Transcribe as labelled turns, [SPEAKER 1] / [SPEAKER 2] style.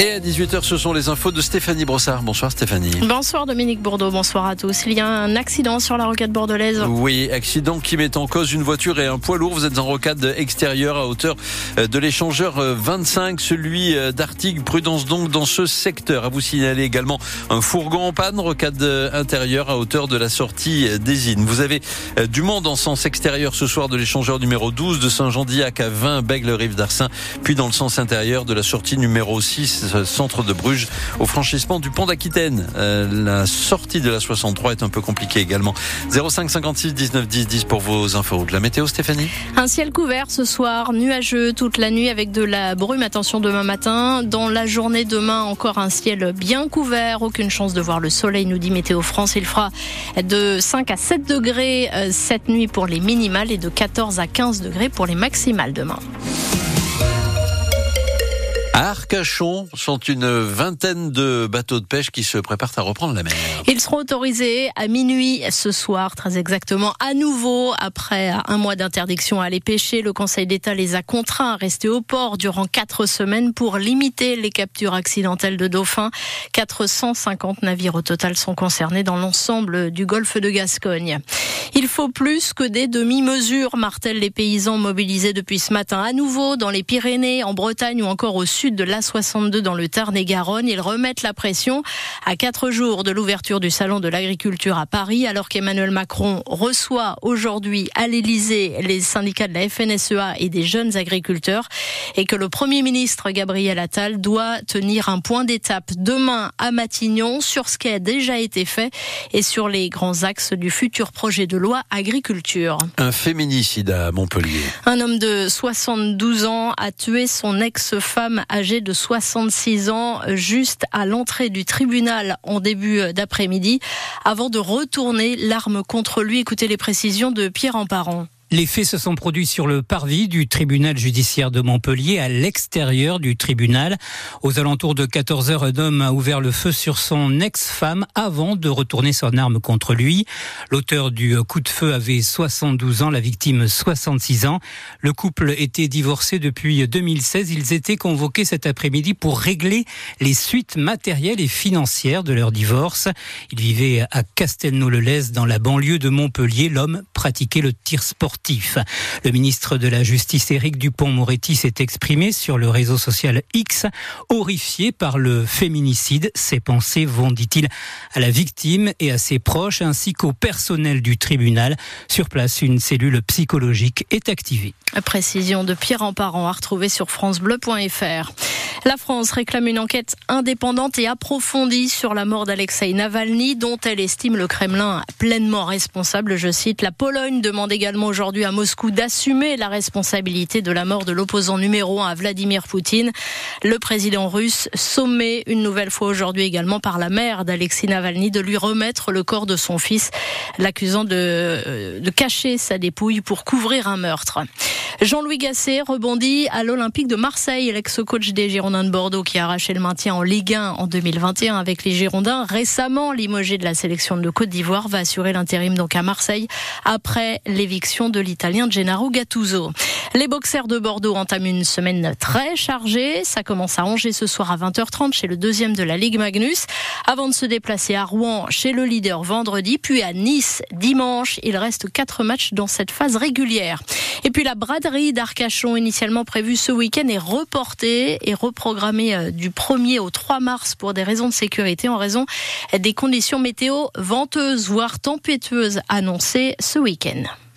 [SPEAKER 1] Et à 18h, ce sont les infos de Stéphanie Brossard. Bonsoir Stéphanie.
[SPEAKER 2] Bonsoir Dominique Bourdeau, bonsoir à tous. Il y a un accident sur la rocade bordelaise.
[SPEAKER 1] Oui, accident qui met en cause une voiture et un poids lourd. Vous êtes en rocade extérieure à hauteur de l'échangeur 25, euh, celui d'Artigues. Prudence donc dans ce secteur. À vous signaler également un fourgon en panne, rocade intérieure à hauteur de la sortie des Innes. Vous avez du monde en sens extérieur ce soir de l'échangeur numéro 12 de Saint-Jean-d'Iac à 20, Bègle-Rive d'Arcin, puis dans le sens intérieur de la sortie numéro 6 centre de Bruges, au franchissement du pont d'Aquitaine. Euh, la sortie de la 63 est un peu compliquée également. 05 56 19 10 10 pour vos infos. De la météo, Stéphanie
[SPEAKER 2] Un ciel couvert ce soir, nuageux toute la nuit avec de la brume. Attention demain matin. Dans la journée demain, encore un ciel bien couvert. Aucune chance de voir le soleil, nous dit Météo France. Il fera de 5 à 7 degrés euh, cette nuit pour les minimales et de 14 à 15 degrés pour les maximales demain.
[SPEAKER 1] À Arcachon sont une vingtaine de bateaux de pêche qui se préparent à reprendre la mer.
[SPEAKER 2] Ils seront autorisés à minuit ce soir, très exactement, à nouveau. Après un mois d'interdiction à aller pêcher, le Conseil d'État les a contraints à rester au port durant quatre semaines pour limiter les captures accidentelles de dauphins. 450 navires au total sont concernés dans l'ensemble du golfe de Gascogne. Il faut plus que des demi-mesures, martèlent les paysans mobilisés depuis ce matin à nouveau dans les Pyrénées, en Bretagne ou encore au sud de l'A62 dans le Tarn-et-Garonne. Ils remettent la pression à quatre jours de l'ouverture du Salon de l'agriculture à Paris, alors qu'Emmanuel Macron reçoit aujourd'hui à l'Élysée les syndicats de la FNSEA et des jeunes agriculteurs et que le Premier ministre Gabriel Attal doit tenir un point d'étape demain à Matignon sur ce qui a déjà été fait et sur les grands axes du futur projet de loi agriculture.
[SPEAKER 1] Un féminicide à Montpellier.
[SPEAKER 2] Un homme de 72 ans a tué son ex-femme âgé de 66 ans juste à l'entrée du tribunal en début d'après-midi avant de retourner l'arme contre lui. Écoutez les précisions de Pierre Emparan.
[SPEAKER 3] Les faits se sont produits sur le parvis du tribunal judiciaire de Montpellier, à l'extérieur du tribunal. Aux alentours de 14 heures, un homme a ouvert le feu sur son ex-femme avant de retourner son arme contre lui. L'auteur du coup de feu avait 72 ans, la victime 66 ans. Le couple était divorcé depuis 2016. Ils étaient convoqués cet après-midi pour régler les suites matérielles et financières de leur divorce. Ils vivaient à Castelnau-le-Lez, dans la banlieue de Montpellier. L'homme pratiquait le tir sportif le ministre de la Justice, Éric Dupont-Moretti, s'est exprimé sur le réseau social X, horrifié par le féminicide. Ses pensées vont, dit-il, à la victime et à ses proches, ainsi qu'au personnel du tribunal. Sur place, une cellule psychologique est activée.
[SPEAKER 2] Précision de Pierre Emparent à retrouver sur francebleu.fr. La France réclame une enquête indépendante et approfondie sur la mort d'Alexei Navalny, dont elle estime le Kremlin pleinement responsable. Je cite, la Pologne demande également aujourd'hui à Moscou d'assumer la responsabilité de la mort de l'opposant numéro un à Vladimir Poutine. Le président russe sommé une nouvelle fois aujourd'hui également par la mère d'Alexei Navalny de lui remettre le corps de son fils, l'accusant de, de cacher sa dépouille pour couvrir un meurtre. Jean-Louis Gasset rebondit à l'Olympique de Marseille, l'ex-coach des Girondins de Bordeaux qui a arraché le maintien en Ligue 1 en 2021 avec les Girondins. Récemment, limogé de la sélection de Côte d'Ivoire va assurer l'intérim donc à Marseille après l'éviction de l'Italien Gennaro Gattuso. Les boxers de Bordeaux entament une semaine très chargée. Ça commence à Angers ce soir à 20h30 chez le deuxième de la Ligue Magnus, avant de se déplacer à Rouen chez le leader vendredi, puis à Nice dimanche. Il reste quatre matchs dans cette phase régulière. Et puis la braderie d'Arcachon, initialement prévue ce week-end, est reportée et reprogrammée euh, du 1er au 3 mars pour des raisons de sécurité en raison des conditions météo venteuses, voire tempétueuses annoncées ce week-end.